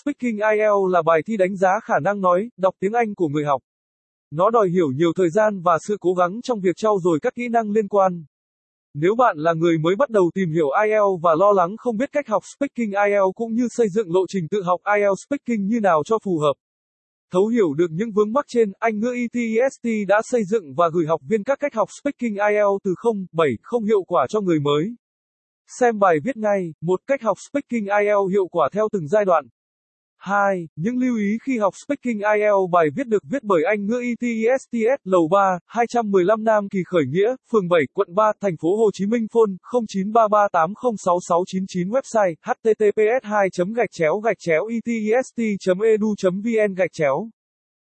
Speaking IELTS là bài thi đánh giá khả năng nói, đọc tiếng Anh của người học. Nó đòi hiểu nhiều thời gian và sự cố gắng trong việc trau dồi các kỹ năng liên quan. Nếu bạn là người mới bắt đầu tìm hiểu IELTS và lo lắng không biết cách học Speaking IELTS cũng như xây dựng lộ trình tự học IELTS Speaking như nào cho phù hợp. Thấu hiểu được những vướng mắc trên, Anh ngữ ETEST đã xây dựng và gửi học viên các cách học Speaking IELTS từ 0, 7, không hiệu quả cho người mới. Xem bài viết ngay, một cách học Speaking IELTS hiệu quả theo từng giai đoạn. 2. Những lưu ý khi học Speaking IELTS bài viết được viết bởi Anh ngữ ETESTS lầu 3, 215 Nam Kỳ Khởi Nghĩa, phường 7, quận 3, thành phố Hồ Chí Minh phone 0933806699 website https 2 gạch chéo gạch chéo etest edu e vn gạch chéo